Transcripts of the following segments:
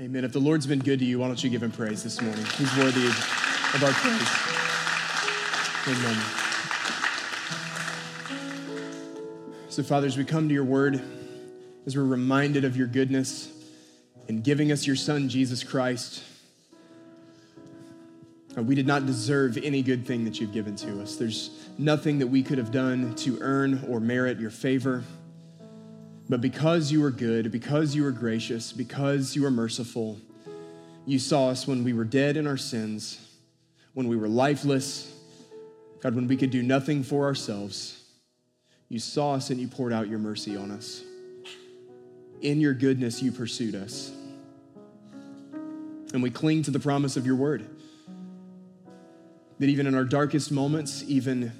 Amen. If the Lord's been good to you, why don't you give him praise this morning? He's worthy of our praise. Amen. So, Father, as we come to your word, as we're reminded of your goodness in giving us your Son, Jesus Christ, uh, we did not deserve any good thing that you've given to us. There's nothing that we could have done to earn or merit your favor. But because you are good, because you are gracious, because you are merciful, you saw us when we were dead in our sins, when we were lifeless, God, when we could do nothing for ourselves. You saw us and you poured out your mercy on us. In your goodness, you pursued us. And we cling to the promise of your word. That even in our darkest moments, even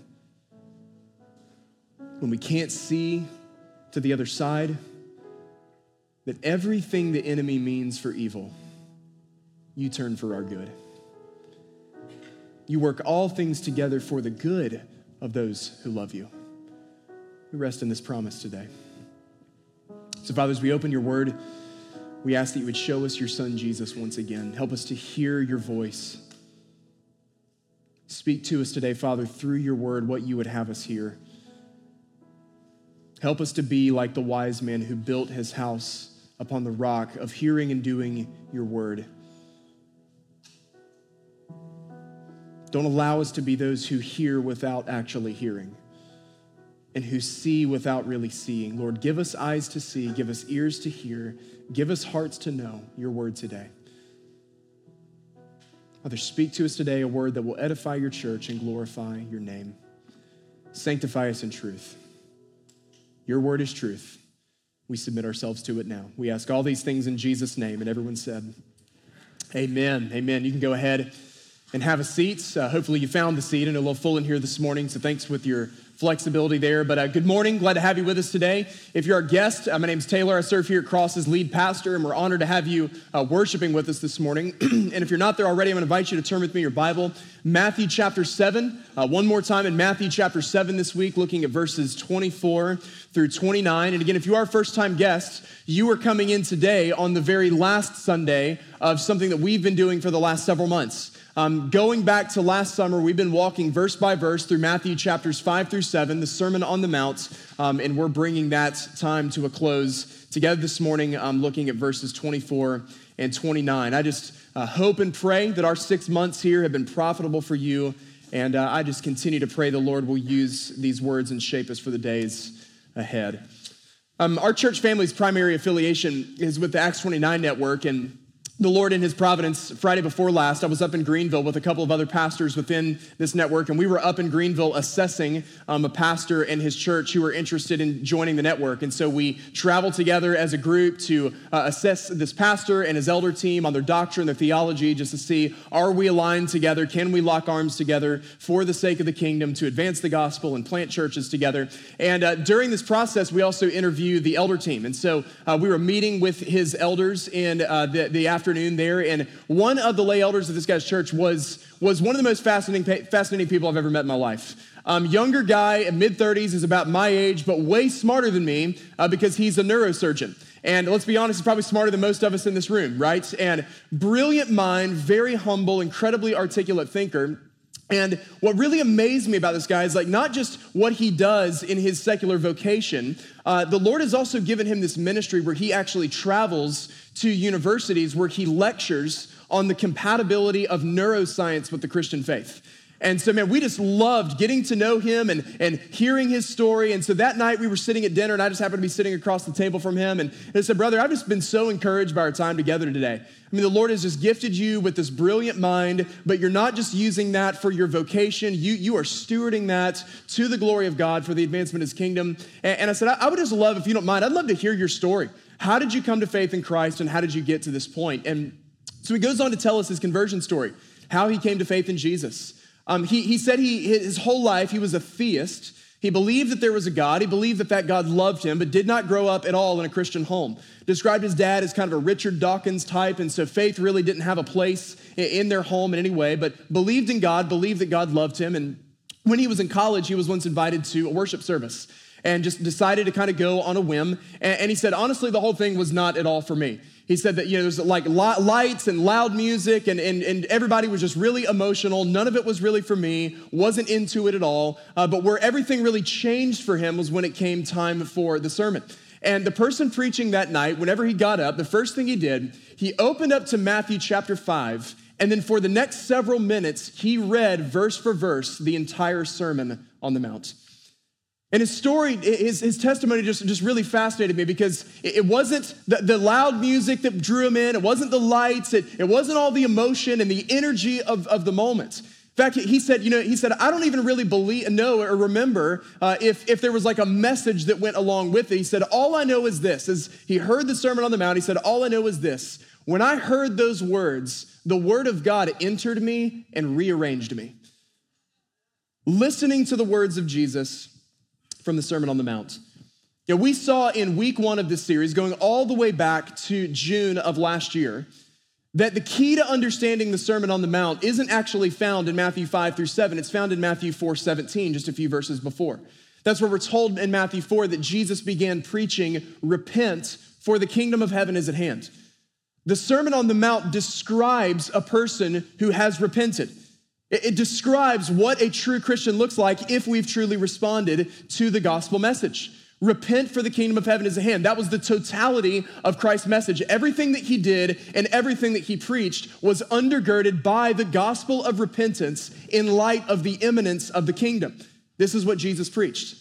when we can't see to the other side, that everything the enemy means for evil, you turn for our good. You work all things together for the good of those who love you. We rest in this promise today. So, Father, as we open your word, we ask that you would show us your son Jesus once again. Help us to hear your voice. Speak to us today, Father, through your word, what you would have us hear. Help us to be like the wise man who built his house upon the rock of hearing and doing your word. Don't allow us to be those who hear without actually hearing and who see without really seeing. Lord, give us eyes to see, give us ears to hear, give us hearts to know your word today. Father, speak to us today a word that will edify your church and glorify your name. Sanctify us in truth. Your word is truth. We submit ourselves to it now. We ask all these things in Jesus' name. And everyone said, Amen. Amen. You can go ahead and have a seat. Uh, hopefully, you found the seat and a little full in here this morning. So, thanks with your flexibility there. But uh, good morning. Glad to have you with us today. If you're our guest, uh, my name's Taylor. I serve here at Cross as lead pastor, and we're honored to have you uh, worshiping with us this morning. and if you're not there already, I'm going to invite you to turn with me your Bible, Matthew chapter 7. Uh, one more time in Matthew chapter 7 this week, looking at verses 24 through 29. And again, if you are first time guest, you are coming in today on the very last Sunday of something that we've been doing for the last several months. Um, going back to last summer, we've been walking verse by verse through Matthew chapters 5 through 7, the Sermon on the Mount, um, and we're bringing that time to a close together this morning, um, looking at verses 24 and 29. I just uh, hope and pray that our six months here have been profitable for you, and uh, I just continue to pray the Lord will use these words and shape us for the days ahead. Um, our church family's primary affiliation is with the Acts 29 network, and the Lord in His providence, Friday before last, I was up in Greenville with a couple of other pastors within this network, and we were up in Greenville assessing um, a pastor and his church who were interested in joining the network. And so we traveled together as a group to uh, assess this pastor and his elder team on their doctrine, their theology, just to see are we aligned together? Can we lock arms together for the sake of the kingdom to advance the gospel and plant churches together? And uh, during this process, we also interviewed the elder team. And so uh, we were meeting with his elders in uh, the, the afternoon afternoon there, and one of the lay elders of this guy's church was, was one of the most fascinating, fascinating people I've ever met in my life. Um, younger guy, in mid 30s, is about my age, but way smarter than me uh, because he's a neurosurgeon. And let's be honest, he's probably smarter than most of us in this room, right? And brilliant mind, very humble, incredibly articulate thinker. And what really amazed me about this guy is like not just what he does in his secular vocation, uh, the Lord has also given him this ministry where he actually travels to universities where he lectures on the compatibility of neuroscience with the Christian faith. And so, man, we just loved getting to know him and, and hearing his story. And so that night we were sitting at dinner, and I just happened to be sitting across the table from him. And, I said, Brother, I've just been so encouraged by our time together today. I mean, the Lord has just gifted you with this brilliant mind, but you're not just using that for your vocation. You, you are stewarding that to the glory of God for the advancement of his kingdom. And, and I said, I, I would just love, if you don't mind, I'd love to hear your story. How did you come to faith in Christ, and how did you get to this point? And so he goes on to tell us his conversion story, how he came to faith in Jesus. Um, he, he said he, his whole life he was a theist. He believed that there was a God. He believed that that God loved him, but did not grow up at all in a Christian home. Described his dad as kind of a Richard Dawkins type, and so faith really didn't have a place in their home in any way, but believed in God, believed that God loved him. And when he was in college, he was once invited to a worship service. And just decided to kind of go on a whim. And, and he said, honestly, the whole thing was not at all for me. He said that, you know, there's like lights and loud music, and, and, and everybody was just really emotional. None of it was really for me, wasn't into it at all. Uh, but where everything really changed for him was when it came time for the sermon. And the person preaching that night, whenever he got up, the first thing he did, he opened up to Matthew chapter 5, and then for the next several minutes, he read verse for verse the entire Sermon on the Mount. And his story, his, his testimony just, just really fascinated me because it wasn't the, the loud music that drew him in, it wasn't the lights, it, it wasn't all the emotion and the energy of, of the moment. In fact, he said, you know, he said, I don't even really believe, know or remember uh, if, if there was like a message that went along with it. He said, all I know is this, is he heard the Sermon on the Mount. He said, all I know is this. When I heard those words, the word of God entered me and rearranged me. Listening to the words of Jesus from the Sermon on the Mount. Know, we saw in week one of this series, going all the way back to June of last year, that the key to understanding the Sermon on the Mount isn't actually found in Matthew 5 through 7. It's found in Matthew 4 17, just a few verses before. That's where we're told in Matthew 4 that Jesus began preaching, Repent, for the kingdom of heaven is at hand. The Sermon on the Mount describes a person who has repented. It, describes what a true Christian looks like if we've truly responded to the gospel message. Repent for the kingdom of heaven is at hand. That was the totality of Christ's message. Everything that he did and everything that he preached was undergirded by the gospel of repentance in light of the imminence of the kingdom. This is what Jesus preached.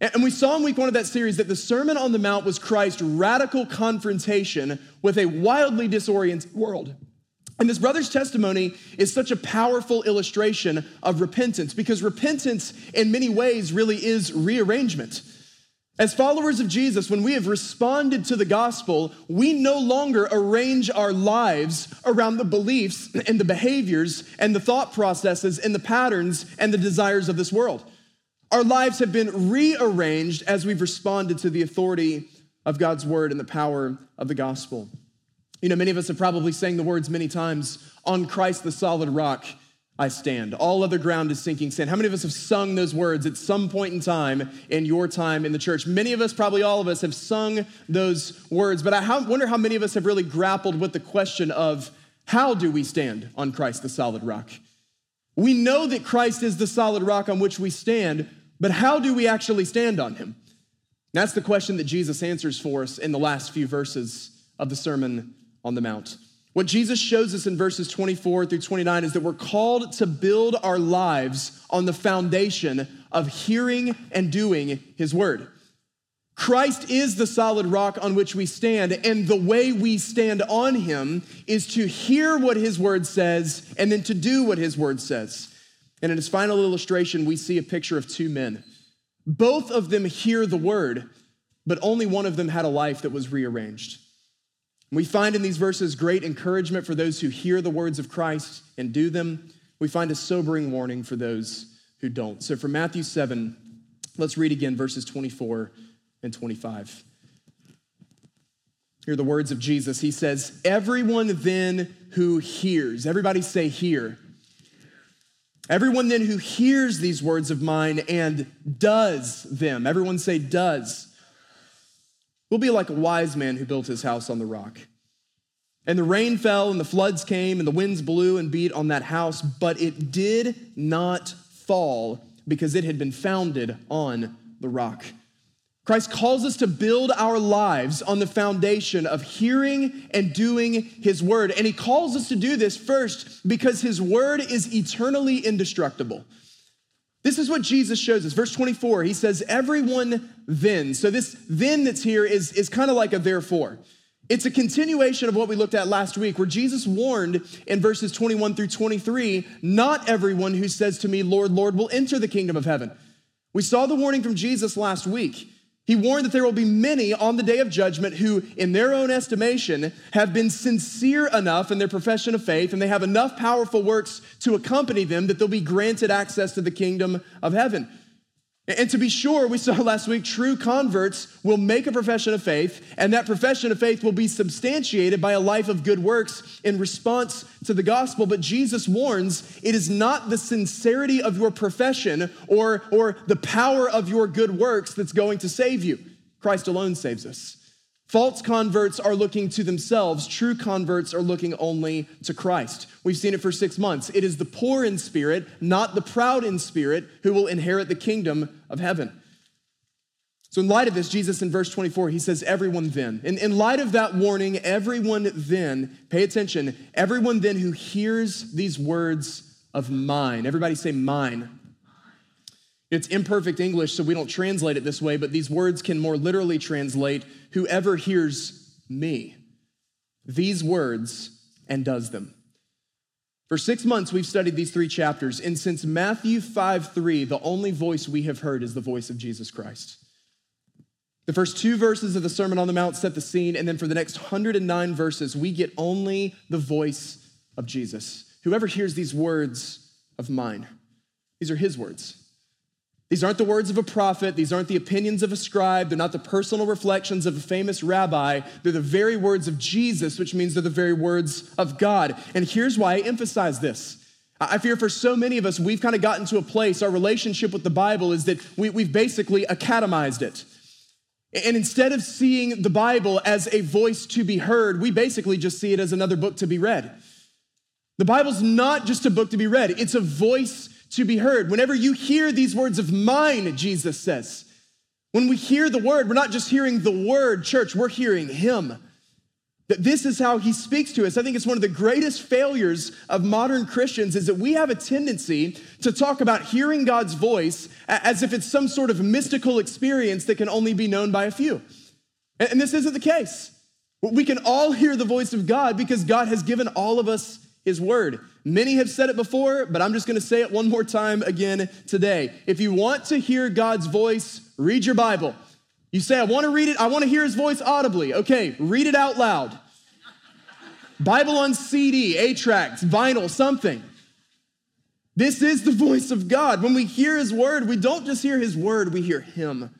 And we saw in week one of that series that the Sermon on the Mount was Christ's radical confrontation with a wildly disoriented world. And this brother's testimony is such a powerful illustration of repentance because repentance, in many ways, really is rearrangement. As followers of Jesus, when we have responded to the gospel, we no longer arrange our lives around the beliefs and the behaviors and the thought processes and the patterns and the desires of this world. Our lives have been rearranged as we've responded to the authority of God's word and the power of the gospel. You know, many of us have probably sang the words many times on Christ the solid rock. I stand. All other ground is sinking sand. How many of us have sung those words at some point in time in your time in the church? Many of us, probably all of us, have sung those words, but I wonder how many of us have really grappled with the question of how do we stand on Christ, the solid rock? We know that Christ is the solid rock on which we stand, but how do we actually stand on him? That's the question that Jesus answers for us in the last few verses of the Sermon on the Mount. What Jesus shows us in verses 24 through 29 is that we're called to build our lives on the foundation of hearing and doing his word. Christ is the solid rock on which we stand, and the way we stand on him is to hear what his word says and then to do what his word says. And in his final illustration, we see a picture of two men. Both of them hear the word, but only one of them had a life that was rearranged. We find in these verses great encouragement for those who hear the words of Christ and do them. We find a sobering warning for those who don't. So, from Matthew 7, let's read again verses 24 and 25. Hear the words of Jesus. He says, Everyone then who hears, everybody say, hear. Everyone then who hears these words of mine and does them, everyone say, does We'll be like a wise man who built his house on the rock. And the rain fell, and the floods came, and the winds blew and beat on that house, but it did not fall because it had been founded on the rock. Christ calls us to build our lives on the foundation of hearing and doing his word. And he calls us to do this first because his word is eternally indestructible. This is what Jesus shows us. Verse 24, he says, Everyone then. So, this then that's here is, is kind of like a therefore. It's a continuation of what we looked at last week, where Jesus warned in verses 21 through 23 not everyone who says to me, Lord, Lord, will enter the kingdom of heaven. We saw the warning from Jesus last week. He warned that there will be many on the day of judgment who, in their own estimation, have been sincere enough in their profession of faith and they have enough powerful works to accompany them that they'll be granted access to the kingdom of heaven. And to be sure, we saw last week, true converts will make a profession of faith, and that profession of faith will be substantiated by a life of good works in response to the gospel. But Jesus warns it is not the sincerity of your profession or, or the power of your good works that's going to save you. Christ alone saves us. False converts are looking to themselves. True converts are looking only to Christ. We've seen it for six months. It is the poor in spirit, not the proud in spirit, who will inherit the kingdom of heaven. So, in light of this, Jesus in verse 24, he says, Everyone then. In, in light of that warning, everyone then, pay attention, everyone then who hears these words of mine, everybody say mine. It's imperfect English, so we don't translate it this way, but these words can more literally translate whoever hears me, these words, and does them. For six months, we've studied these three chapters, and since Matthew 5 3, the only voice we have heard is the voice of Jesus Christ. The first two verses of the Sermon on the Mount set the scene, and then for the next 109 verses, we get only the voice of Jesus. Whoever hears these words of mine, these are his words. These aren't the words of a prophet. These aren't the opinions of a scribe. They're not the personal reflections of a famous rabbi. They're the very words of Jesus, which means they're the very words of God. And here's why I emphasize this. I fear for so many of us, we've kind of gotten to a place, our relationship with the Bible is that we, have basically academized it. And instead of seeing the Bible as a voice to be heard, we basically just see it as another book to be read. The Bible's not just a book to be read, it's a voice to be heard. Whenever you hear these words of mine, Jesus says, when we hear the word, we're not just hearing the word, church, we're hearing him. That this is how he speaks to us. I think it's one of the greatest failures of modern Christians is that we have a tendency to talk about hearing God's voice as if it's some sort of mystical experience that can only be known by a few. And this isn't the case. We can all hear the voice of God because God has given all of us his word. Many have said it before, but I'm just going to say it one more time again today. If you want to hear God's voice, read your Bible. You say, I want to read it, I want to hear his voice audibly. Okay, read it out loud. Bible on CD, A tracks, vinyl, something. This is the voice of God. When we hear his word, we don't just hear his word, we hear him.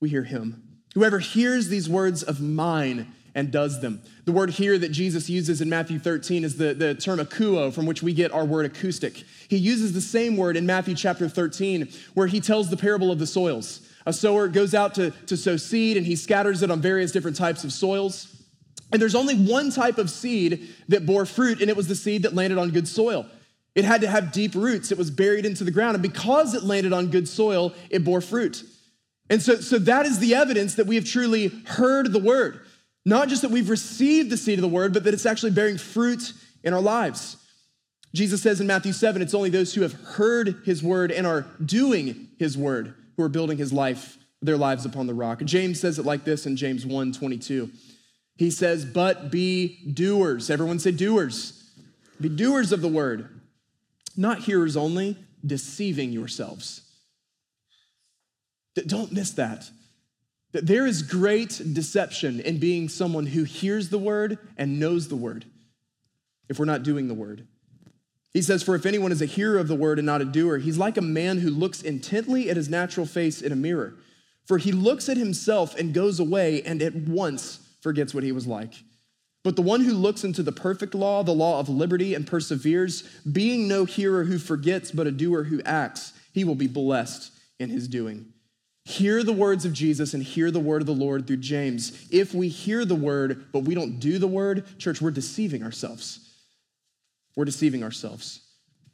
We hear him. Whoever hears these words of mine and does them. The word here that Jesus uses in Matthew 13 is the, the term akouo, from which we get our word acoustic. He uses the same word in Matthew chapter 13, where he tells the parable of the soils. A sower goes out to, to sow seed and he scatters it on various different types of soils. And there's only one type of seed that bore fruit, and it was the seed that landed on good soil. It had to have deep roots, it was buried into the ground. And because it landed on good soil, it bore fruit. And so, so that is the evidence that we have truly heard the word. Not just that we've received the seed of the word, but that it's actually bearing fruit in our lives. Jesus says in Matthew 7, it's only those who have heard his word and are doing his word who are building his life, their lives upon the rock. James says it like this in James 1 22. He says, But be doers. Everyone say doers. Be doers of the word, not hearers only, deceiving yourselves. Don't miss that. That there is great deception in being someone who hears the word and knows the word if we're not doing the word. He says, For if anyone is a hearer of the word and not a doer, he's like a man who looks intently at his natural face in a mirror. For he looks at himself and goes away and at once forgets what he was like. But the one who looks into the perfect law, the law of liberty, and perseveres, being no hearer who forgets, but a doer who acts, he will be blessed in his doing. Hear the words of Jesus and hear the word of the Lord through James. If we hear the word, but we don't do the word, church, we're deceiving ourselves. We're deceiving ourselves.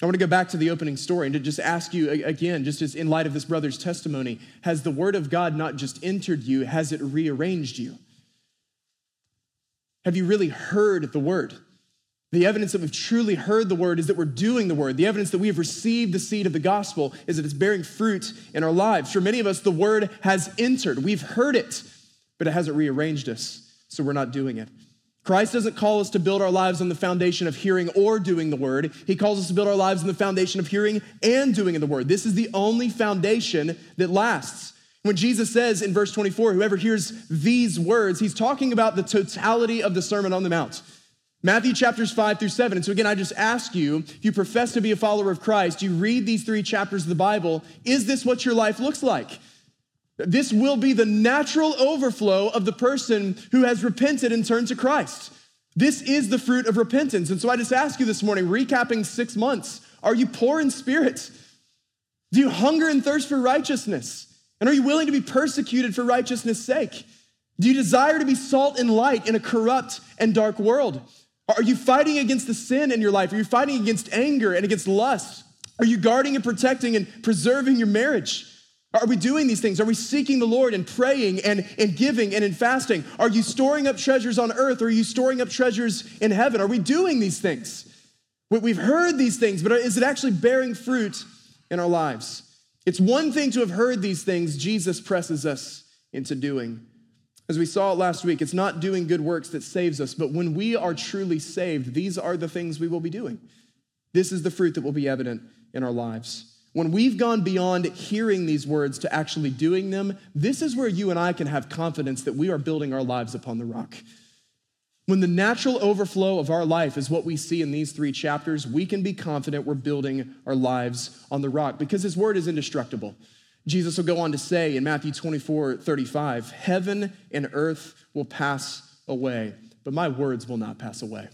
I want to go back to the opening story and to just ask you again, just as in light of this brother's testimony, has the word of God not just entered you, has it rearranged you? Have you really heard the word? The evidence that we've truly heard the word is that we're doing the word. The evidence that we have received the seed of the gospel is that it's bearing fruit in our lives. For many of us, the word has entered. We've heard it, but it hasn't rearranged us, so we're not doing it. Christ doesn't call us to build our lives on the foundation of hearing or doing the word. He calls us to build our lives on the foundation of hearing and doing in the word. This is the only foundation that lasts. When Jesus says in verse 24, whoever hears these words, he's talking about the totality of the Sermon on the Mount. Matthew chapters 5 through 7. And so, again, I just ask you if you profess to be a follower of Christ, you read these three chapters of the Bible, is this what your life looks like? This will be the natural overflow of the person who has repented and turned to Christ. This is the fruit of repentance. And so I just ask you this morning, recapping six months, are you poor in spirit? Do you hunger and thirst for righteousness? And are you willing to be persecuted for righteousness' sake? Do you desire to be salt and light in a corrupt and dark world? Are you fighting against the sin in your life? Are you fighting against anger and against lust? Are you guarding and protecting and preserving your marriage? Are we doing these things? Are we seeking the Lord and praying and, and giving and in fasting? Are you storing up treasures on earth or are you storing up treasures in heaven? Are we doing these things? We've heard these things, but is it actually bearing fruit in our lives? It's one thing to have heard these things, Jesus presses us into doing. As we saw last week, it's not doing good works that saves us, but when we are truly saved, these are the things we will be doing. This is the fruit that will be evident in our lives. When we've gone beyond hearing these words to actually doing them, this is where you and I can have confidence that we are building our lives upon the rock. When the natural overflow of our life is what we see in these three chapters, we can be confident we're building our lives on the rock because his word is indestructible. Jesus will go on to say in Matthew 24 35, Heaven and earth will pass away, but my words will not pass away.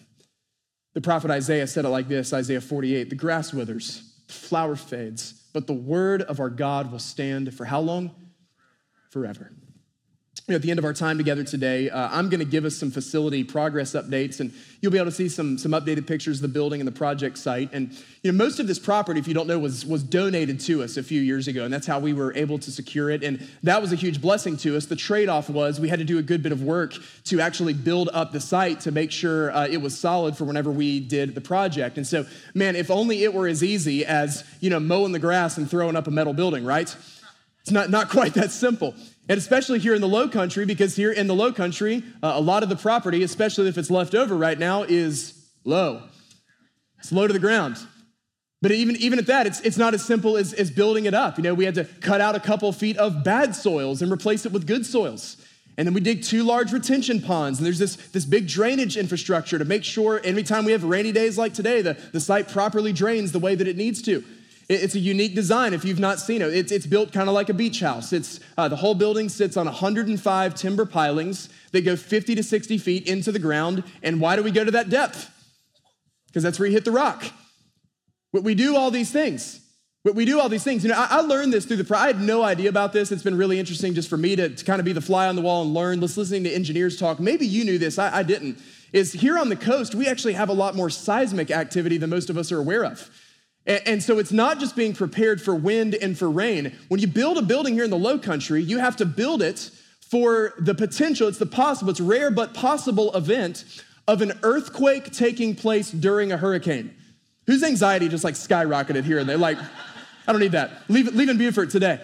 The prophet Isaiah said it like this Isaiah 48 The grass withers the flower fades, but the word of our God will stand for how long? Forever. You know, at the end of our time together today, uh, I'm going to give us some facility progress updates, and you'll be able to see some, some updated pictures of the building and the project site. And you know, most of this property, if you don't know, was, was donated to us a few years ago, and that's how we were able to secure it. And that was a huge blessing to us. The trade off was we had to do a good bit of work to actually build up the site to make sure uh, it was solid for whenever we did the project. And so, man, if only it were as easy as you know mowing the grass and throwing up a metal building, right? It's not, not quite that simple. And especially here in the low country, because here in the low country, uh, a lot of the property, especially if it's left over right now, is low. It's low to the ground. But even, even at that, it's, it's not as simple as, as building it up. You know, we had to cut out a couple feet of bad soils and replace it with good soils. And then we dig two large retention ponds, and there's this, this big drainage infrastructure to make sure every time we have rainy days like today, the, the site properly drains the way that it needs to. It's a unique design if you've not seen it. It's, it's built kind of like a beach house. It's, uh, the whole building sits on 105 timber pilings that go 50 to 60 feet into the ground. And why do we go to that depth? Because that's where you hit the rock. We do all these things. We do all these things. You know, I, I learned this through the, I had no idea about this. It's been really interesting just for me to, to kind of be the fly on the wall and learn. Just listening to engineers talk. Maybe you knew this, I, I didn't. Is here on the coast, we actually have a lot more seismic activity than most of us are aware of. And so it's not just being prepared for wind and for rain. When you build a building here in the low country, you have to build it for the potential, it's the possible, it's rare but possible event of an earthquake taking place during a hurricane. Whose anxiety just like skyrocketed here and there? Like, I don't need that. Leave, leave in Beaufort today.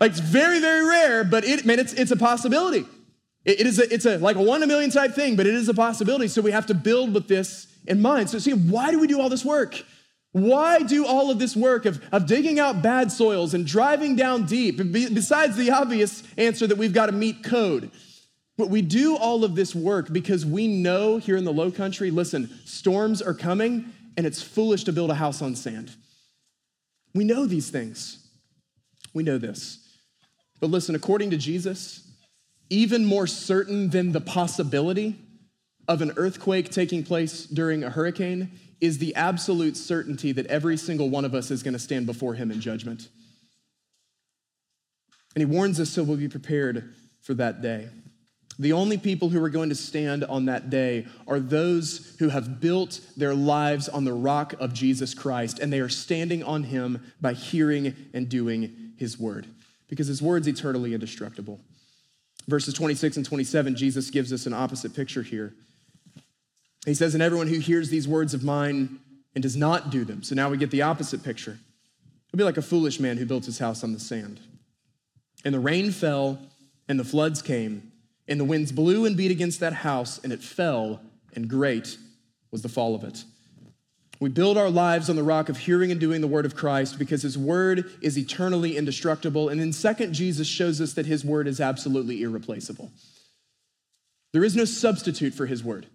Like, it's very, very rare, but it, man, it's, it's a possibility. It, it is a, it's a, like a one in a million type thing, but it is a possibility. So we have to build with this in mind. So, see, why do we do all this work? Why do all of this work of, of digging out bad soils and driving down deep, besides the obvious answer that we've got to meet code? But we do all of this work because we know here in the low country, listen, storms are coming and it's foolish to build a house on sand. We know these things. We know this. But listen, according to Jesus, even more certain than the possibility of an earthquake taking place during a hurricane is the absolute certainty that every single one of us is going to stand before him in judgment. And he warns us so we'll be prepared for that day. The only people who are going to stand on that day are those who have built their lives on the rock of Jesus Christ, and they are standing on him by hearing and doing his word, because his word's eternally indestructible. Verses 26 and 27, Jesus gives us an opposite picture here. He says, And everyone who hears these words of mine and does not do them. So now we get the opposite picture. It'll be like a foolish man who built his house on the sand. And the rain fell, and the floods came, and the winds blew and beat against that house, and it fell, and great was the fall of it. We build our lives on the rock of hearing and doing the word of Christ because his word is eternally indestructible. And then, second, Jesus shows us that his word is absolutely irreplaceable. There is no substitute for his word.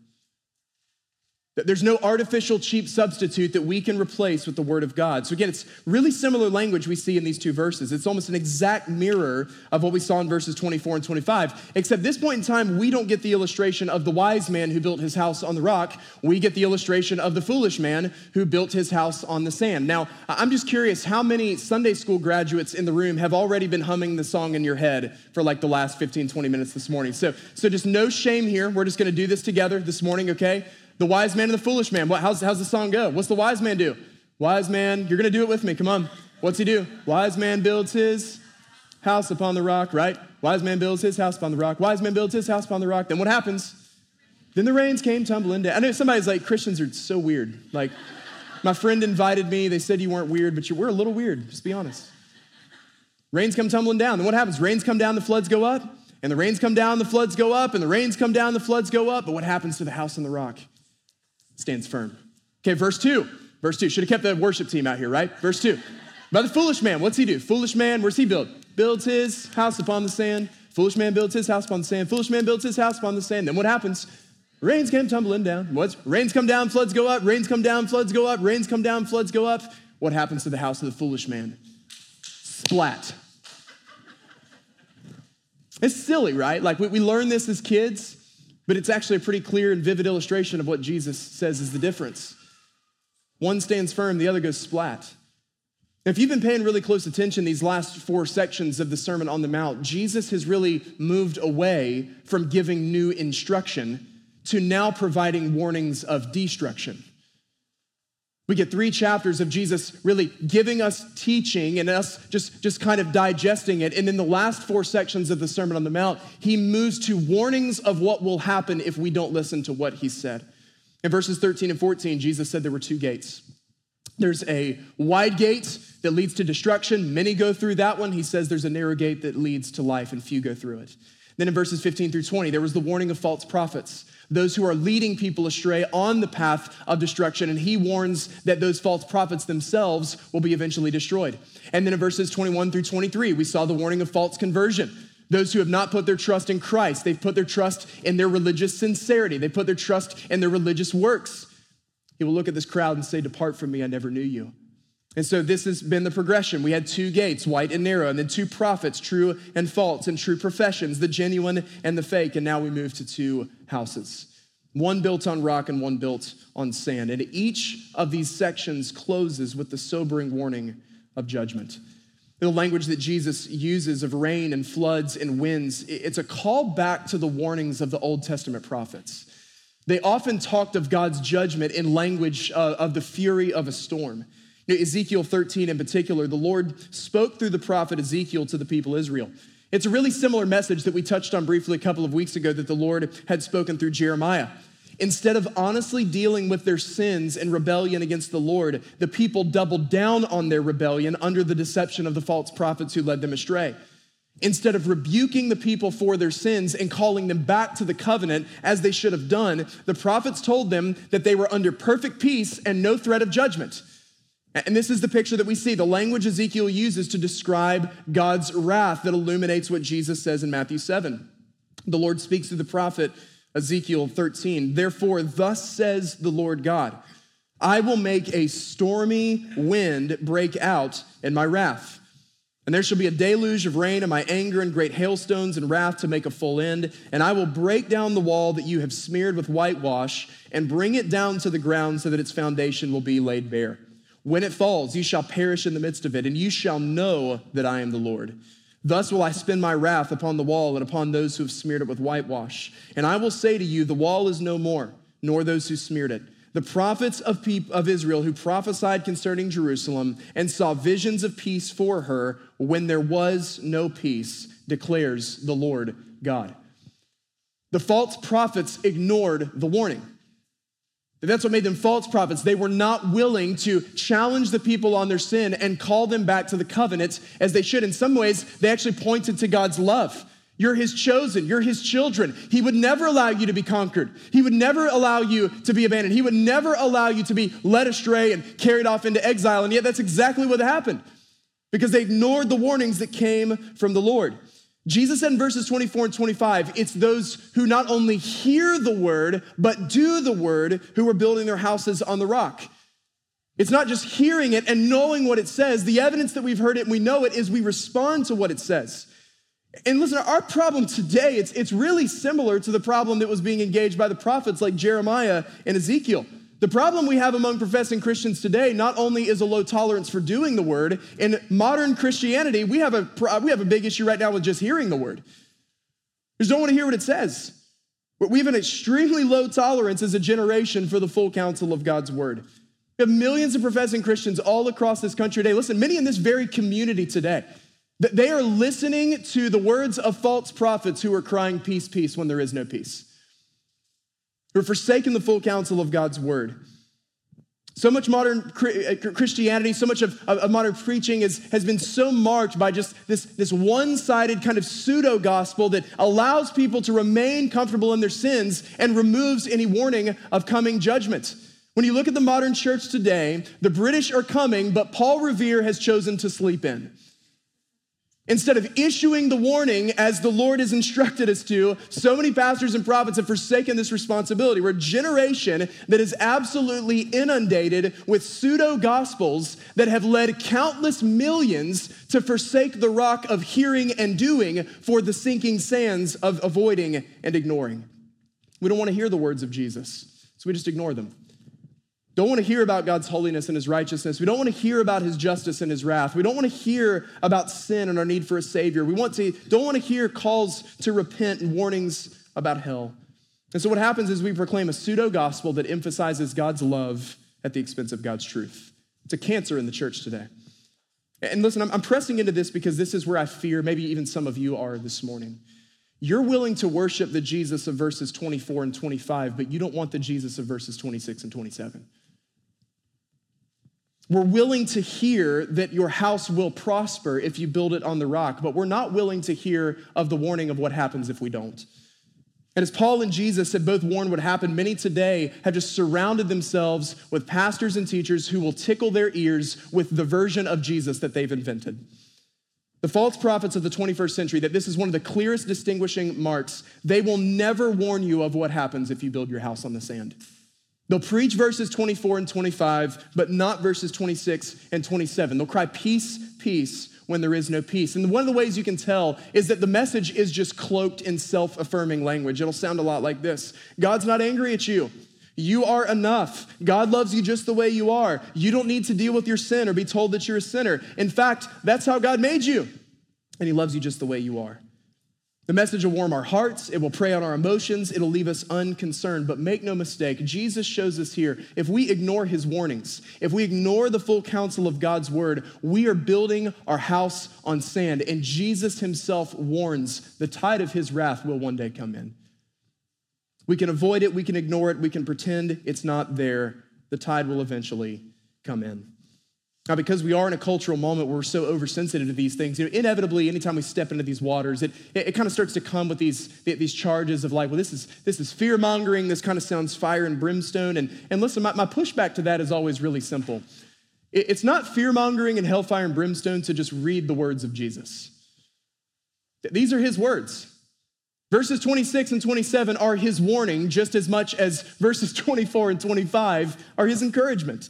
There's no artificial cheap substitute that we can replace with the Word of God. So, again, it's really similar language we see in these two verses. It's almost an exact mirror of what we saw in verses 24 and 25, except this point in time, we don't get the illustration of the wise man who built his house on the rock. We get the illustration of the foolish man who built his house on the sand. Now, I'm just curious how many Sunday school graduates in the room have already been humming the song in your head for like the last 15, 20 minutes this morning? So, so just no shame here. We're just going to do this together this morning, okay? The wise man and the foolish man. What, how's, how's the song go? What's the wise man do? Wise man, you're gonna do it with me. Come on. What's he do? Wise man builds his house upon the rock, right? Wise man builds his house upon the rock. Wise man builds his house upon the rock. Then what happens? Then the rains came tumbling down. I know somebody's like, Christians are so weird. Like, my friend invited me. They said you weren't weird, but you were a little weird, just be honest. Rains come tumbling down. Then what happens? Rains come down, the floods go up. And the rains come down, the floods go up. And the rains come down, the floods go up. But what happens to the house on the rock? Stands firm. Okay, verse 2. Verse 2. Should have kept the worship team out here, right? Verse 2. By the foolish man, what's he do? Foolish man, where's he build? Builds his house upon the sand. Foolish man builds his house upon the sand. Foolish man builds his house upon the sand. Then what happens? Rains come tumbling down. What's rains come down, floods go up, rains come down, floods go up, rains come down, floods go up. What happens to the house of the foolish man? Splat. It's silly, right? Like we, we learn this as kids. But it's actually a pretty clear and vivid illustration of what Jesus says is the difference. One stands firm, the other goes splat. If you've been paying really close attention these last four sections of the Sermon on the Mount, Jesus has really moved away from giving new instruction to now providing warnings of destruction. We get three chapters of Jesus really giving us teaching and us just, just kind of digesting it. And in the last four sections of the Sermon on the Mount, he moves to warnings of what will happen if we don't listen to what he said. In verses 13 and 14, Jesus said there were two gates. There's a wide gate that leads to destruction. Many go through that one. He says there's a narrow gate that leads to life, and few go through it. Then in verses 15 through 20, there was the warning of false prophets those who are leading people astray on the path of destruction. And he warns that those false prophets themselves will be eventually destroyed. And then in verses 21 through 23, we saw the warning of false conversion. Those who have not put their trust in Christ, they've put their trust in their religious sincerity, they put their trust in their religious works. He will look at this crowd and say, Depart from me, I never knew you. And so this has been the progression. We had two gates, white and narrow, and then two prophets, true and false, and true professions, the genuine and the fake. And now we move to two houses one built on rock and one built on sand. And each of these sections closes with the sobering warning of judgment. The language that Jesus uses of rain and floods and winds, it's a call back to the warnings of the Old Testament prophets. They often talked of God's judgment in language uh, of the fury of a storm. Ezekiel 13 in particular, the Lord spoke through the prophet Ezekiel to the people Israel. It's a really similar message that we touched on briefly a couple of weeks ago that the Lord had spoken through Jeremiah. Instead of honestly dealing with their sins and rebellion against the Lord, the people doubled down on their rebellion under the deception of the false prophets who led them astray. Instead of rebuking the people for their sins and calling them back to the covenant as they should have done, the prophets told them that they were under perfect peace and no threat of judgment. And this is the picture that we see, the language Ezekiel uses to describe God's wrath that illuminates what Jesus says in Matthew 7. The Lord speaks to the prophet Ezekiel 13. Therefore, thus says the Lord God I will make a stormy wind break out in my wrath. And there shall be a deluge of rain and my anger and great hailstones and wrath to make a full end. And I will break down the wall that you have smeared with whitewash and bring it down to the ground so that its foundation will be laid bare. When it falls, you shall perish in the midst of it, and you shall know that I am the Lord. Thus will I spend my wrath upon the wall and upon those who have smeared it with whitewash. And I will say to you, the wall is no more, nor those who smeared it. The prophets of, of Israel who prophesied concerning Jerusalem and saw visions of peace for her when there was no peace, declares the Lord God. The false prophets ignored the warning. That's what made them false prophets. They were not willing to challenge the people on their sin and call them back to the covenant as they should. In some ways, they actually pointed to God's love. You're his chosen. You're his children. He would never allow you to be conquered. He would never allow you to be abandoned. He would never allow you to be led astray and carried off into exile. And yet, that's exactly what happened because they ignored the warnings that came from the Lord. Jesus said in verses 24 and 25, it's those who not only hear the word, but do the word who are building their houses on the rock. It's not just hearing it and knowing what it says. The evidence that we've heard it and we know it is we respond to what it says. And listen, our problem today, it's, it's really similar to the problem that was being engaged by the prophets like Jeremiah and Ezekiel. The problem we have among professing Christians today not only is a low tolerance for doing the word, in modern Christianity, we have a, we have a big issue right now with just hearing the word. We just don't want to hear what it says. But we have an extremely low tolerance as a generation for the full counsel of God's word. We have millions of professing Christians all across this country today. Listen, many in this very community today they are listening to the words of false prophets who are crying, Peace, peace, when there is no peace. Who are forsaking the full counsel of God's word. So much modern uh, Christianity, so much of, of modern preaching is, has been so marked by just this, this one sided kind of pseudo gospel that allows people to remain comfortable in their sins and removes any warning of coming judgment. When you look at the modern church today, the British are coming, but Paul Revere has chosen to sleep in. Instead of issuing the warning as the Lord has instructed us to, so many pastors and prophets have forsaken this responsibility. We're a generation that is absolutely inundated with pseudo gospels that have led countless millions to forsake the rock of hearing and doing for the sinking sands of avoiding and ignoring. We don't want to hear the words of Jesus, so we just ignore them don't want to hear about God's holiness and his righteousness. We don't want to hear about his justice and his wrath. We don't want to hear about sin and our need for a savior. We want to don't want to hear calls to repent and warnings about hell. And so what happens is we proclaim a pseudo gospel that emphasizes God's love at the expense of God's truth. It's a cancer in the church today. And listen, I'm, I'm pressing into this because this is where I fear maybe even some of you are this morning. You're willing to worship the Jesus of verses 24 and 25, but you don't want the Jesus of verses 26 and 27. We're willing to hear that your house will prosper if you build it on the rock, but we're not willing to hear of the warning of what happens if we don't. And as Paul and Jesus had both warned what happened, many today have just surrounded themselves with pastors and teachers who will tickle their ears with the version of Jesus that they've invented. The false prophets of the 21st century, that this is one of the clearest distinguishing marks, they will never warn you of what happens if you build your house on the sand. They'll preach verses 24 and 25, but not verses 26 and 27. They'll cry, Peace, peace, when there is no peace. And one of the ways you can tell is that the message is just cloaked in self affirming language. It'll sound a lot like this God's not angry at you. You are enough. God loves you just the way you are. You don't need to deal with your sin or be told that you're a sinner. In fact, that's how God made you. And He loves you just the way you are. The message will warm our hearts, it will prey on our emotions, it'll leave us unconcerned. But make no mistake, Jesus shows us here if we ignore his warnings, if we ignore the full counsel of God's word, we are building our house on sand. And Jesus himself warns the tide of his wrath will one day come in. We can avoid it, we can ignore it, we can pretend it's not there. The tide will eventually come in. Now, because we are in a cultural moment where we're so oversensitive to these things, you know, inevitably, anytime we step into these waters, it, it, it kind of starts to come with these, these charges of like, well, this is, this is fear mongering. This kind of sounds fire and brimstone. And, and listen, my, my pushback to that is always really simple. It, it's not fear mongering and hellfire and brimstone to just read the words of Jesus. These are his words. Verses 26 and 27 are his warning, just as much as verses 24 and 25 are his encouragement.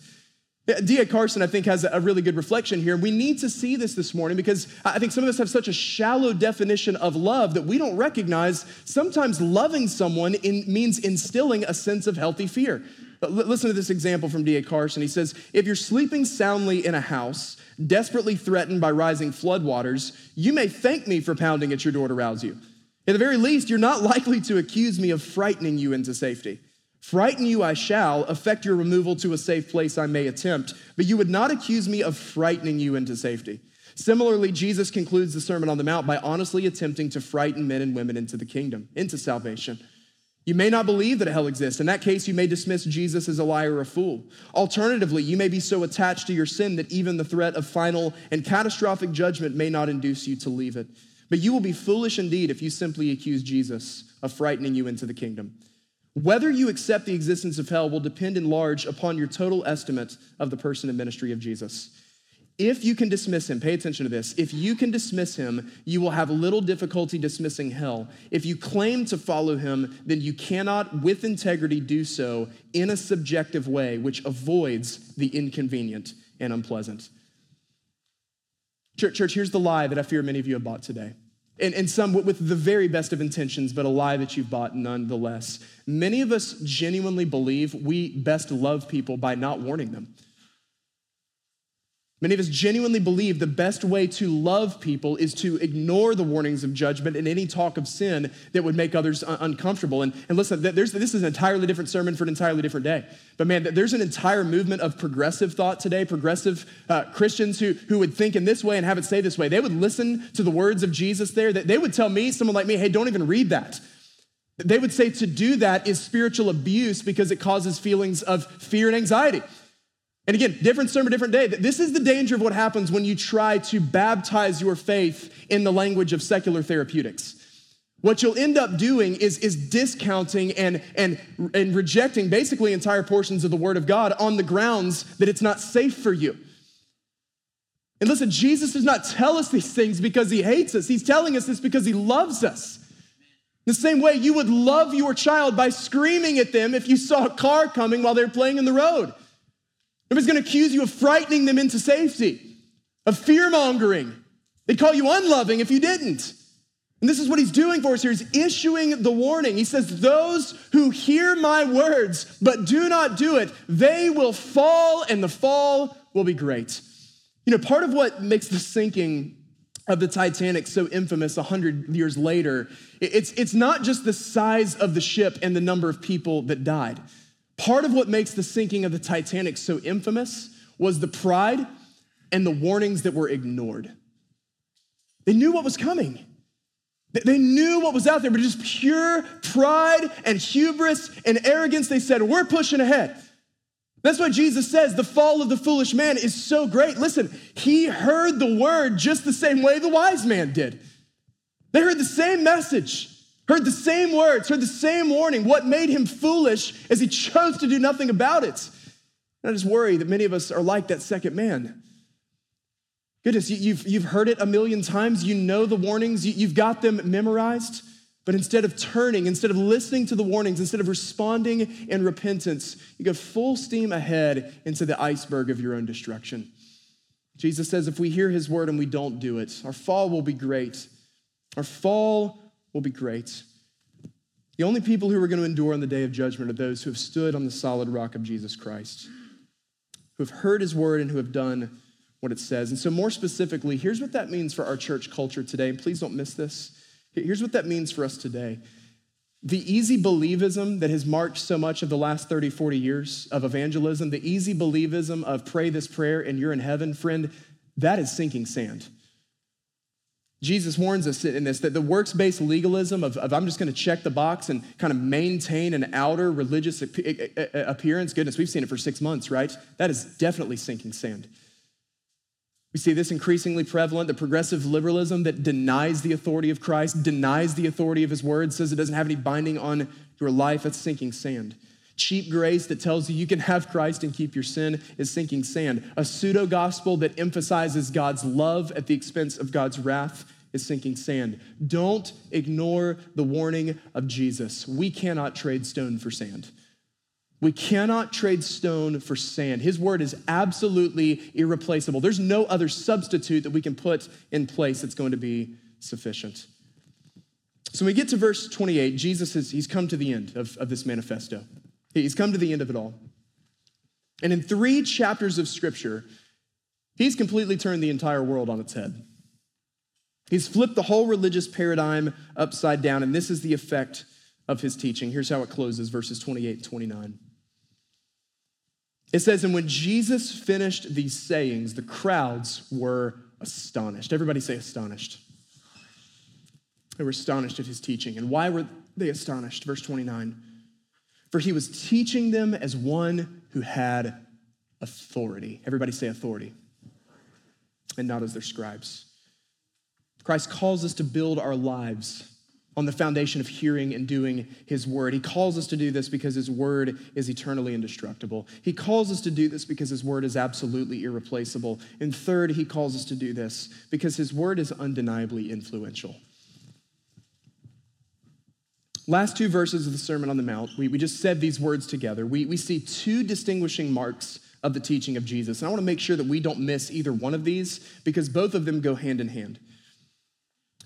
D.A. Carson, I think, has a really good reflection here. We need to see this this morning because I think some of us have such a shallow definition of love that we don't recognize sometimes loving someone in, means instilling a sense of healthy fear. But listen to this example from D.A. Carson. He says, If you're sleeping soundly in a house, desperately threatened by rising floodwaters, you may thank me for pounding at your door to rouse you. At the very least, you're not likely to accuse me of frightening you into safety. Frighten you I shall, effect your removal to a safe place I may attempt, but you would not accuse me of frightening you into safety. Similarly, Jesus concludes the Sermon on the Mount by honestly attempting to frighten men and women into the kingdom, into salvation. You may not believe that hell exists. In that case, you may dismiss Jesus as a liar or a fool. Alternatively, you may be so attached to your sin that even the threat of final and catastrophic judgment may not induce you to leave it. But you will be foolish indeed if you simply accuse Jesus of frightening you into the kingdom. Whether you accept the existence of hell will depend in large upon your total estimate of the person and ministry of Jesus. If you can dismiss him, pay attention to this. If you can dismiss him, you will have little difficulty dismissing hell. If you claim to follow him, then you cannot, with integrity, do so in a subjective way, which avoids the inconvenient and unpleasant. Church, church here's the lie that I fear many of you have bought today. And, and some with the very best of intentions, but a lie that you've bought nonetheless. Many of us genuinely believe we best love people by not warning them. Many of us genuinely believe the best way to love people is to ignore the warnings of judgment and any talk of sin that would make others un- uncomfortable. And, and listen, this is an entirely different sermon for an entirely different day. But man, there's an entire movement of progressive thought today, progressive uh, Christians who, who would think in this way and have it say this way. They would listen to the words of Jesus there. That They would tell me, someone like me, hey, don't even read that. They would say to do that is spiritual abuse because it causes feelings of fear and anxiety. And again, different sermon, different day. This is the danger of what happens when you try to baptize your faith in the language of secular therapeutics. What you'll end up doing is, is discounting and, and, and rejecting basically entire portions of the Word of God on the grounds that it's not safe for you. And listen, Jesus does not tell us these things because he hates us. He's telling us this because he loves us. The same way you would love your child by screaming at them if you saw a car coming while they're playing in the road. Nobody's going to accuse you of frightening them into safety, of fear mongering. They'd call you unloving if you didn't. And this is what he's doing for us here. He's issuing the warning. He says, Those who hear my words but do not do it, they will fall, and the fall will be great. You know, part of what makes the sinking of the Titanic so infamous 100 years later, it's, it's not just the size of the ship and the number of people that died. Part of what makes the sinking of the Titanic so infamous was the pride and the warnings that were ignored. They knew what was coming. They knew what was out there, but just pure pride and hubris and arrogance. They said, We're pushing ahead. That's why Jesus says the fall of the foolish man is so great. Listen, he heard the word just the same way the wise man did. They heard the same message heard the same words, heard the same warning. What made him foolish is he chose to do nothing about it. And I just worry that many of us are like that second man. Goodness, you've, you've heard it a million times. You know the warnings, you've got them memorized. But instead of turning, instead of listening to the warnings, instead of responding in repentance, you go full steam ahead into the iceberg of your own destruction. Jesus says if we hear his word and we don't do it, our fall will be great. Our fall will be great. The only people who are going to endure on the day of judgment are those who have stood on the solid rock of Jesus Christ, who have heard his word and who have done what it says. And so, more specifically, here's what that means for our church culture today. And please don't miss this. Here's what that means for us today. The easy believism that has marked so much of the last 30, 40 years of evangelism, the easy believism of pray this prayer and you're in heaven, friend, that is sinking sand. Jesus warns us in this that the works based legalism of, of I'm just going to check the box and kind of maintain an outer religious appearance, goodness, we've seen it for six months, right? That is definitely sinking sand. We see this increasingly prevalent the progressive liberalism that denies the authority of Christ, denies the authority of his word, says it doesn't have any binding on your life. That's sinking sand. Cheap grace that tells you you can have Christ and keep your sin is sinking sand. A pseudo gospel that emphasizes God's love at the expense of God's wrath is sinking sand. Don't ignore the warning of Jesus. We cannot trade stone for sand. We cannot trade stone for sand. His word is absolutely irreplaceable. There's no other substitute that we can put in place that's going to be sufficient. So when we get to verse 28, Jesus has he's come to the end of, of this manifesto. He's come to the end of it all. And in three chapters of scripture, he's completely turned the entire world on its head. He's flipped the whole religious paradigm upside down, and this is the effect of his teaching. Here's how it closes verses 28 and 29. It says, And when Jesus finished these sayings, the crowds were astonished. Everybody say astonished. They were astonished at his teaching. And why were they astonished? Verse 29. For he was teaching them as one who had authority. Everybody say authority. And not as their scribes. Christ calls us to build our lives on the foundation of hearing and doing his word. He calls us to do this because his word is eternally indestructible. He calls us to do this because his word is absolutely irreplaceable. And third, he calls us to do this because his word is undeniably influential. Last two verses of the Sermon on the Mount, we, we just said these words together. We, we see two distinguishing marks of the teaching of Jesus. And I want to make sure that we don't miss either one of these because both of them go hand in hand.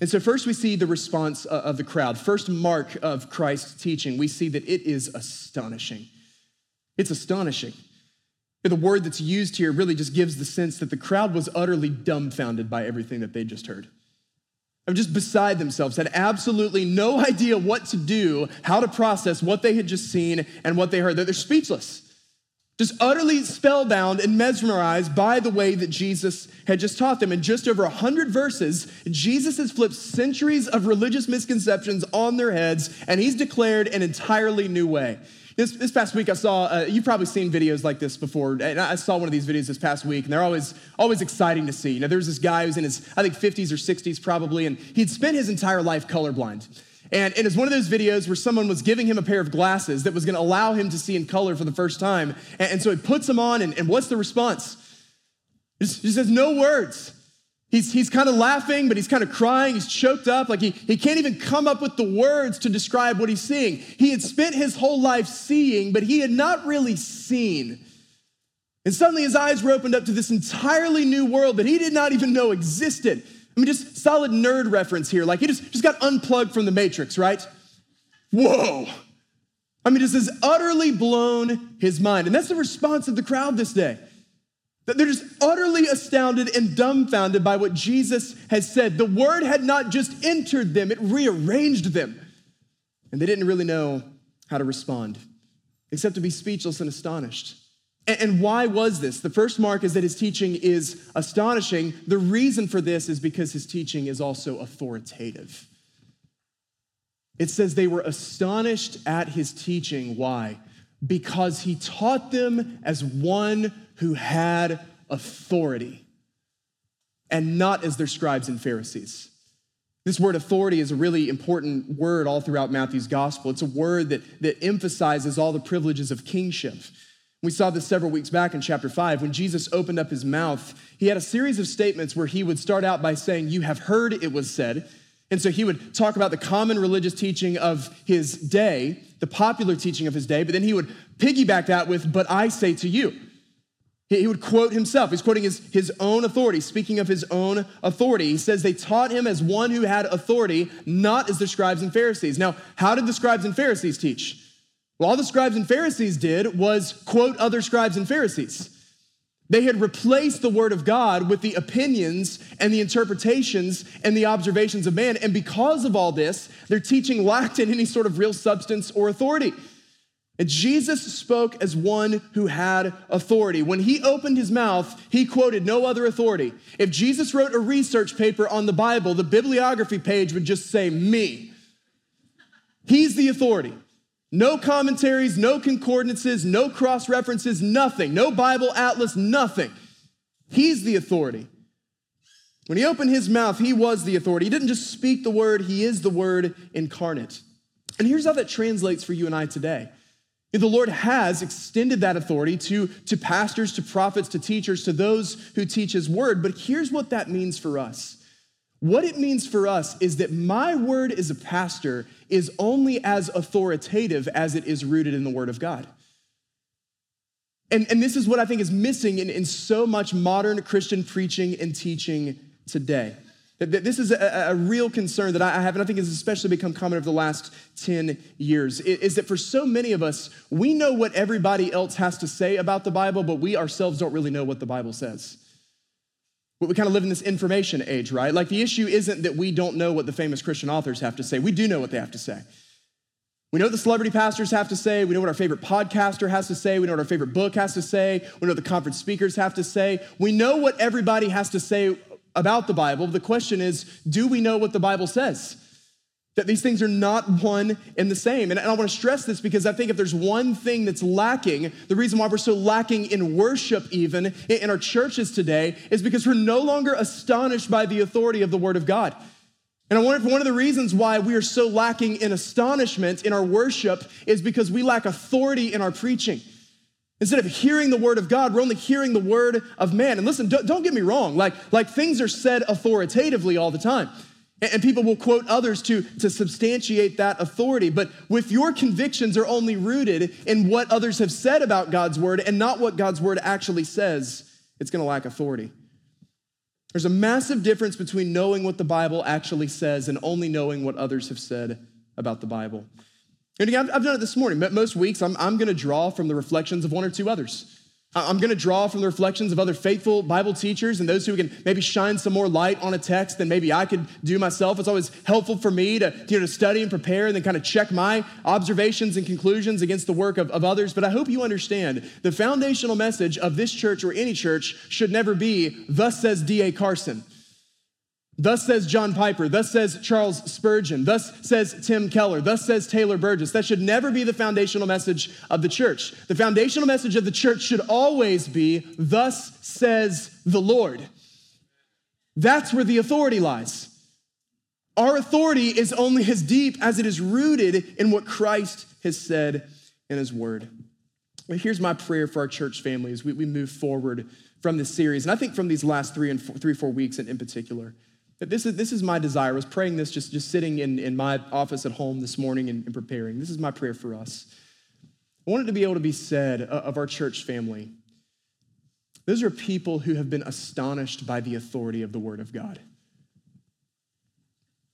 And so, first, we see the response uh, of the crowd. First mark of Christ's teaching, we see that it is astonishing. It's astonishing. The word that's used here really just gives the sense that the crowd was utterly dumbfounded by everything that they just heard. They're just beside themselves, had absolutely no idea what to do, how to process what they had just seen and what they heard. They're speechless just utterly spellbound and mesmerized by the way that Jesus had just taught them. In just over 100 verses, Jesus has flipped centuries of religious misconceptions on their heads, and he's declared an entirely new way. This, this past week, I saw, uh, you've probably seen videos like this before, and I saw one of these videos this past week, and they're always, always exciting to see. You know, there's this guy who's in his, I think, 50s or 60s probably, and he'd spent his entire life colorblind. And it was one of those videos where someone was giving him a pair of glasses that was going to allow him to see in color for the first time. And, and so he puts them on, and, and what's the response? He says, No words. He's, he's kind of laughing, but he's kind of crying. He's choked up. Like he, he can't even come up with the words to describe what he's seeing. He had spent his whole life seeing, but he had not really seen. And suddenly his eyes were opened up to this entirely new world that he did not even know existed. I mean, just solid nerd reference here. Like he just, just got unplugged from the matrix, right? Whoa. I mean, this has utterly blown his mind. And that's the response of the crowd this day. That they're just utterly astounded and dumbfounded by what Jesus has said. The word had not just entered them, it rearranged them. And they didn't really know how to respond, except to be speechless and astonished. And why was this? The first mark is that his teaching is astonishing. The reason for this is because his teaching is also authoritative. It says they were astonished at his teaching. Why? Because he taught them as one who had authority and not as their scribes and Pharisees. This word authority is a really important word all throughout Matthew's gospel. It's a word that, that emphasizes all the privileges of kingship. We saw this several weeks back in chapter 5. When Jesus opened up his mouth, he had a series of statements where he would start out by saying, You have heard it was said. And so he would talk about the common religious teaching of his day, the popular teaching of his day, but then he would piggyback that with, But I say to you. He would quote himself. He's quoting his, his own authority, speaking of his own authority. He says they taught him as one who had authority, not as the scribes and Pharisees. Now, how did the scribes and Pharisees teach? Well, all the scribes and Pharisees did was quote other scribes and Pharisees. They had replaced the word of God with the opinions and the interpretations and the observations of man. And because of all this, their teaching lacked in any sort of real substance or authority. And Jesus spoke as one who had authority. When he opened his mouth, he quoted no other authority. If Jesus wrote a research paper on the Bible, the bibliography page would just say, Me. He's the authority. No commentaries, no concordances, no cross references, nothing. No Bible atlas, nothing. He's the authority. When he opened his mouth, he was the authority. He didn't just speak the word, he is the word incarnate. And here's how that translates for you and I today. The Lord has extended that authority to, to pastors, to prophets, to teachers, to those who teach his word. But here's what that means for us what it means for us is that my word as a pastor is only as authoritative as it is rooted in the word of God. And, and this is what I think is missing in, in so much modern Christian preaching and teaching today. That this is a, a, real concern that I have, and I think has especially become common over the last 10 years, is that for so many of us, we know what everybody else has to say about the Bible, but we ourselves don't really know what the Bible says. We kind of live in this information age, right? Like the issue isn't that we don't know what the famous Christian authors have to say. We do know what they have to say. We know what the celebrity pastors have to say. We know what our favorite podcaster has to say. We know what our favorite book has to say. We know what the conference speakers have to say. We know what everybody has to say about the Bible. The question is do we know what the Bible says? That these things are not one and the same. And I want to stress this because I think if there's one thing that's lacking, the reason why we're so lacking in worship, even in our churches today, is because we're no longer astonished by the authority of the Word of God. And I wonder if one of the reasons why we are so lacking in astonishment in our worship is because we lack authority in our preaching. Instead of hearing the word of God, we're only hearing the word of man. And listen, don't, get me wrong, like, like things are said authoritatively all the time. And people will quote others to, to substantiate that authority. But if your convictions are only rooted in what others have said about God's word and not what God's word actually says, it's going to lack authority. There's a massive difference between knowing what the Bible actually says and only knowing what others have said about the Bible. And again, I've done it this morning. Most weeks, I'm, I'm going to draw from the reflections of one or two others. I'm going to draw from the reflections of other faithful Bible teachers and those who can maybe shine some more light on a text than maybe I could do myself. It's always helpful for me to, you know, to study and prepare and then kind of check my observations and conclusions against the work of, of others. But I hope you understand the foundational message of this church or any church should never be, thus says D.A. Carson. Thus says John Piper, thus says Charles Spurgeon, thus says Tim Keller, thus says Taylor Burgess. That should never be the foundational message of the church. The foundational message of the church should always be, thus says the Lord. That's where the authority lies. Our authority is only as deep as it is rooted in what Christ has said in his word. But here's my prayer for our church family as we, we move forward from this series, and I think from these last three and four, three, four weeks in, in particular. This is, this is my desire. I was praying this just, just sitting in, in my office at home this morning and, and preparing. This is my prayer for us. I want it to be able to be said uh, of our church family. Those are people who have been astonished by the authority of the Word of God.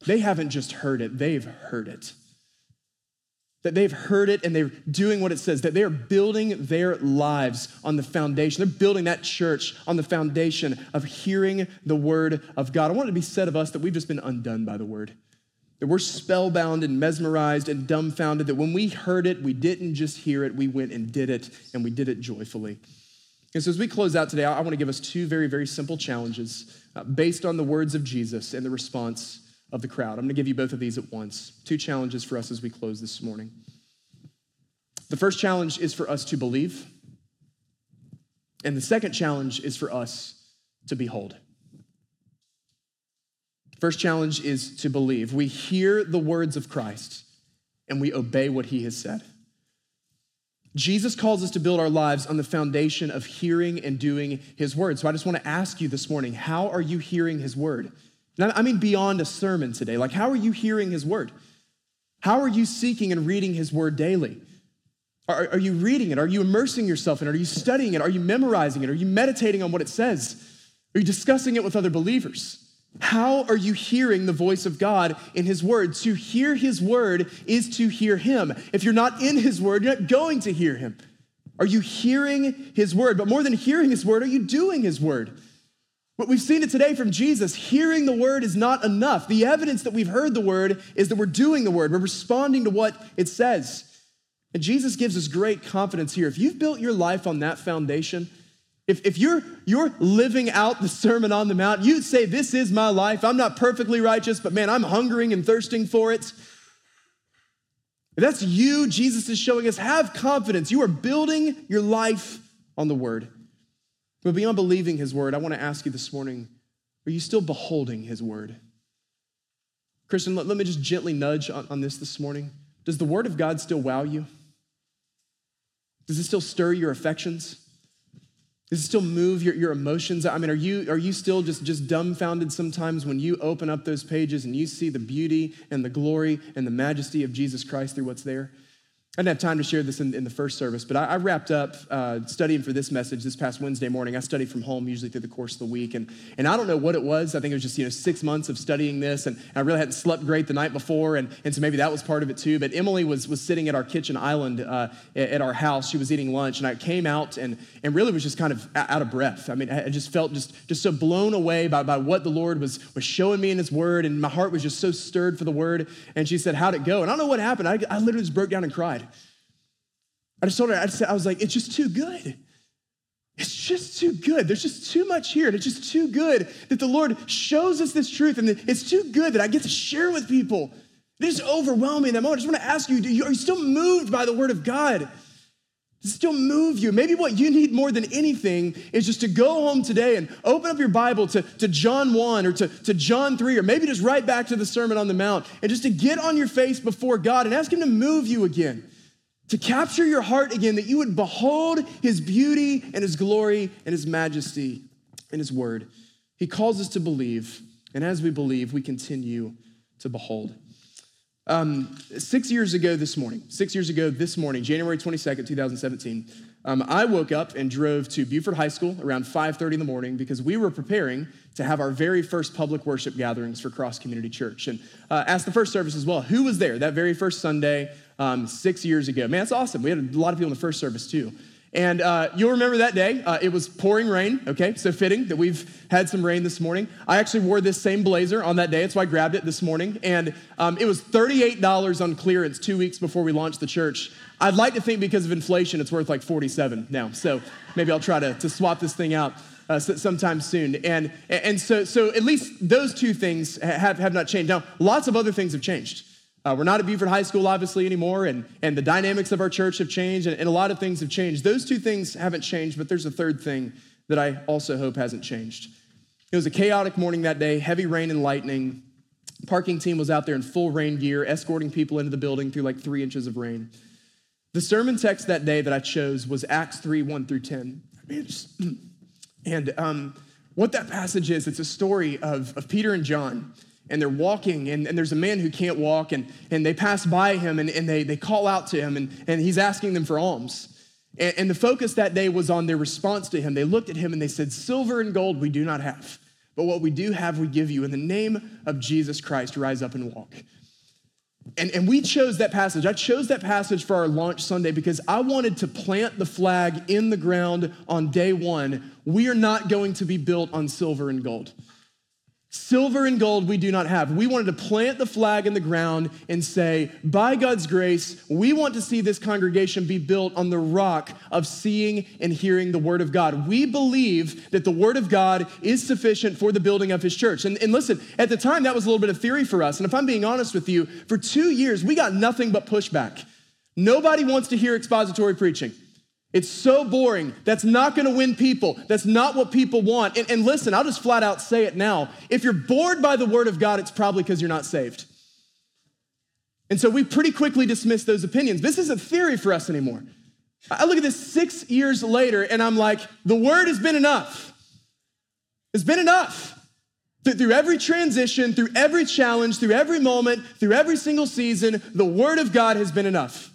They haven't just heard it, they've heard it that they've heard it and they're doing what it says, that they're building their lives on the foundation. They're building that church on the foundation of hearing the word of God. I want it to be said of us that we've just been undone by the word. That we're spellbound and mesmerized and dumbfounded, that when we heard it, we didn't just hear it, we went and did it, and we did it joyfully. And so, as we close out today, I want to give us two very, very simple challenges uh, based on the words of Jesus and the response of the crowd. I'm going to give you both of these at once. Two challenges for us as we close this morning. The first challenge is for us to believe, and the second challenge is for us to behold. First challenge is to believe. We hear the words of Christ and we obey what he has said. Jesus calls us to build our lives on the foundation of hearing and doing his word. So I just want to ask you this morning how are you hearing his word? I mean, beyond a sermon today. Like, how are you hearing his word? How are you seeking and reading his word daily? Are, are, you reading it? Are you immersing yourself in it? Are you studying it? Are you memorizing it? Are you meditating on what it says? Are you discussing it with other believers? How are you hearing the voice of God in His Word? To hear His Word is to hear Him. If you're not in His Word, you're not going to hear Him. Are you hearing His Word? But more than hearing His Word, are you doing His Word? But we've seen it today from Jesus. Hearing the word is not enough. The evidence that we've heard the word is that we're doing the word, we're responding to what it says. And Jesus gives us great confidence here. If you've built your life on that foundation, if, if you're, you're living out the Sermon on the Mount, you'd say, This is my life. I'm not perfectly righteous, but man, I'm hungering and thirsting for it. If that's you, Jesus is showing us, have confidence. You are building your life on the Word. But beyond believing his word, I want to ask you this morning are you still beholding his word? Christian, let, let me just gently nudge on, on this this morning. Does the word of God still wow you? Does it still stir your affections? Does it still move your, your emotions? I mean, are you, are you still just, just dumbfounded sometimes when you open up those pages and you see the beauty and the glory and the majesty of Jesus Christ through what's there? I didn't have time to share this in, in the first service, but I, I wrapped up uh, studying for this message this past Wednesday morning. I studied from home usually through the course of the week, and, and I don't know what it was. I think it was just you know six months of studying this, and I really hadn't slept great the night before, and, and so maybe that was part of it too. But Emily was, was sitting at our kitchen island uh, at our house. She was eating lunch, and I came out and, and really was just kind of out of breath. I mean, I just felt just, just so blown away by, by what the Lord was, was showing me in His Word, and my heart was just so stirred for the Word. And she said, How'd it go? And I don't know what happened. I, I literally just broke down and cried. I just told her, I, just, I was like, it's just too good. It's just too good. There's just too much here. And it's just too good that the Lord shows us this truth. And it's too good that I get to share with people. It is overwhelming in that moment. I just want to ask you, you are you still moved by the word of God? Does it still move you. Maybe what you need more than anything is just to go home today and open up your Bible to, to John 1 or to, to John 3, or maybe just right back to the Sermon on the Mount and just to get on your face before God and ask Him to move you again, to capture your heart again, that you would behold His beauty and His glory and His majesty and His word. He calls us to believe, and as we believe, we continue to behold. Um, six years ago this morning, six years ago this morning, January 22nd, 2017, um, I woke up and drove to Buford High School around 5.30 in the morning because we were preparing to have our very first public worship gatherings for Cross Community Church. And uh, asked the first service as well, who was there that very first Sunday um, six years ago? Man, that's awesome. We had a lot of people in the first service too. And uh, you'll remember that day. Uh, it was pouring rain, okay? So fitting that we've had some rain this morning. I actually wore this same blazer on that day. That's why I grabbed it this morning. And um, it was $38 on clearance two weeks before we launched the church. I'd like to think because of inflation, it's worth like 47 now. So maybe I'll try to, to swap this thing out. Uh, sometime soon. And, and so, so at least those two things have, have not changed. Now, lots of other things have changed. Uh, we're not at Buford High School, obviously, anymore, and, and the dynamics of our church have changed, and, and a lot of things have changed. Those two things haven't changed, but there's a third thing that I also hope hasn't changed. It was a chaotic morning that day, heavy rain and lightning. Parking team was out there in full rain gear, escorting people into the building through like three inches of rain. The sermon text that day that I chose was Acts 3 1 through 10. And um, what that passage is, it's a story of, of Peter and John and they're walking and, and there's a man who can't walk and, and they pass by him and, and they, they call out to him and, and he's asking them for alms and, and the focus that day was on their response to him they looked at him and they said silver and gold we do not have but what we do have we give you in the name of jesus christ rise up and walk and, and we chose that passage. I chose that passage for our launch Sunday because I wanted to plant the flag in the ground on day one. We are not going to be built on silver and gold. Silver and gold we do not have. We wanted to plant the flag in the ground and say, by God's grace, we want to see this congregation be built on the rock of seeing and hearing the Word of God. We believe that the Word of God is sufficient for the building of His church. And, and listen, at the time, that was a little bit of theory for us. And if I'm being honest with you, for two years, we got nothing but pushback. Nobody wants to hear expository preaching. It's so boring. That's not going to win people. That's not what people want. And, and, listen, I'll just flat out say it now. If you're bored by the word of God, it's probably because you're not saved. And so we pretty quickly dismiss those opinions. This isn't theory for us anymore. I look at this six years later and I'm like, the word has been enough. It's been enough. Through every transition, through every challenge, through every moment, through every single season, the word of God has been enough.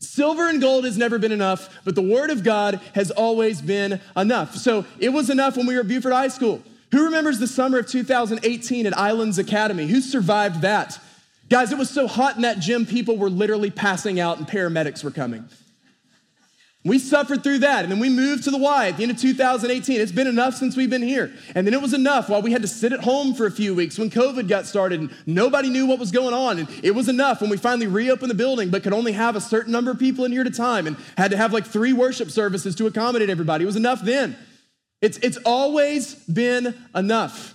Silver and gold has never been enough, but the Word of God has always been enough. So it was enough when we were at Buford High School. Who remembers the summer of 2018 at Islands Academy? Who survived that? Guys, it was so hot in that gym, people were literally passing out and paramedics were coming. We suffered through that. And then we moved to the Y at the end of 2018. It's been enough since we've been here. And then it was enough while we had to sit at home for a few weeks when COVID got started and nobody knew what was going on. And it was enough when we finally reopened the building, but could only have a certain number of people in here at a time and had to have like three worship services to accommodate everybody. It was enough then. It's, it's always been enough.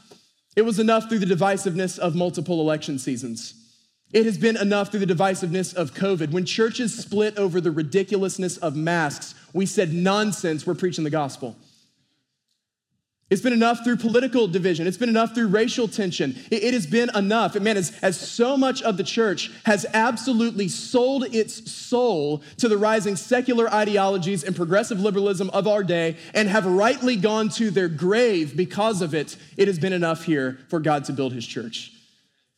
It was enough through the divisiveness of multiple election seasons. It has been enough through the divisiveness of COVID. When churches split over the ridiculousness of masks, we said, nonsense, we're preaching the gospel. It's been enough through political division. It's been enough through racial tension. It, it has been enough. Man, as, as so much of the church has absolutely sold its soul to the rising secular ideologies and progressive liberalism of our day and have rightly gone to their grave because of it, it has been enough here for God to build his church.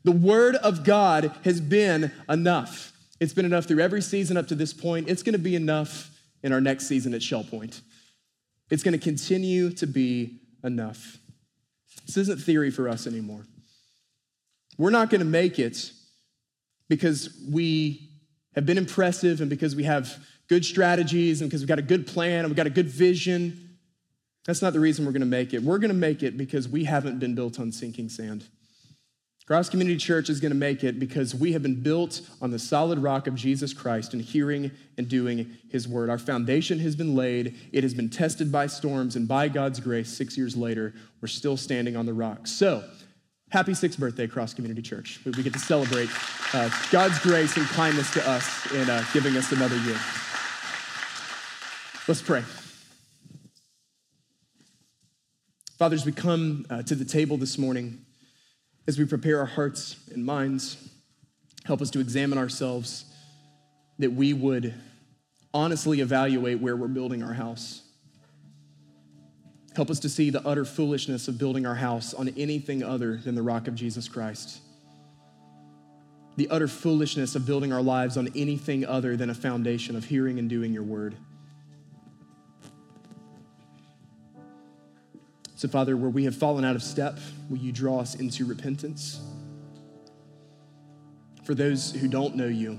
The word of God has been enough. It's been enough through every season up to this point. It's going to be enough in our next season at Shell Point. It's going to continue to be enough. This isn't theory for us anymore. We're not going to make it because we have been impressive and because we have good strategies and because we've got a good plan and we've got a good vision. That's not the reason we're going to make it. We're going to make it because we haven't been built on sinking sand. Cross Community Church is going to make it because we have been built on the solid rock of Jesus Christ and hearing and doing his word. Our foundation has been laid, it has been tested by storms, and by God's grace, six years later, we're still standing on the rock. So, happy sixth birthday, Cross Community Church. We get to celebrate uh, God's grace and kindness to us in uh, giving us another year. Let's pray. Father, as we come uh, to the table this morning, as we prepare our hearts and minds, help us to examine ourselves, that we would honestly evaluate where we're building our house. Help us to see the utter foolishness of building our house on anything other than the rock of Jesus Christ. The utter foolishness of building our lives on anything other than a foundation of hearing and doing your word. So, Father, where we have fallen out of step, will you draw us into repentance? For those who don't know you,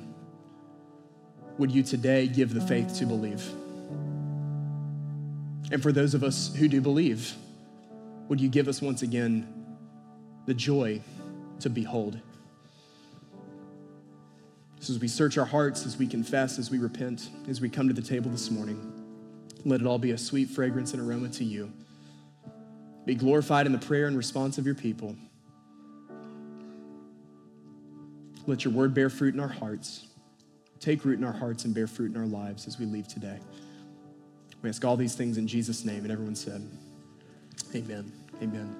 would you today give the faith to believe? And for those of us who do believe, would you give us once again the joy to behold? So, as we search our hearts, as we confess, as we repent, as we come to the table this morning, let it all be a sweet fragrance and aroma to you. Be glorified in the prayer and response of your people. Let your word bear fruit in our hearts, take root in our hearts, and bear fruit in our lives as we leave today. We ask all these things in Jesus' name. And everyone said, Amen. Amen.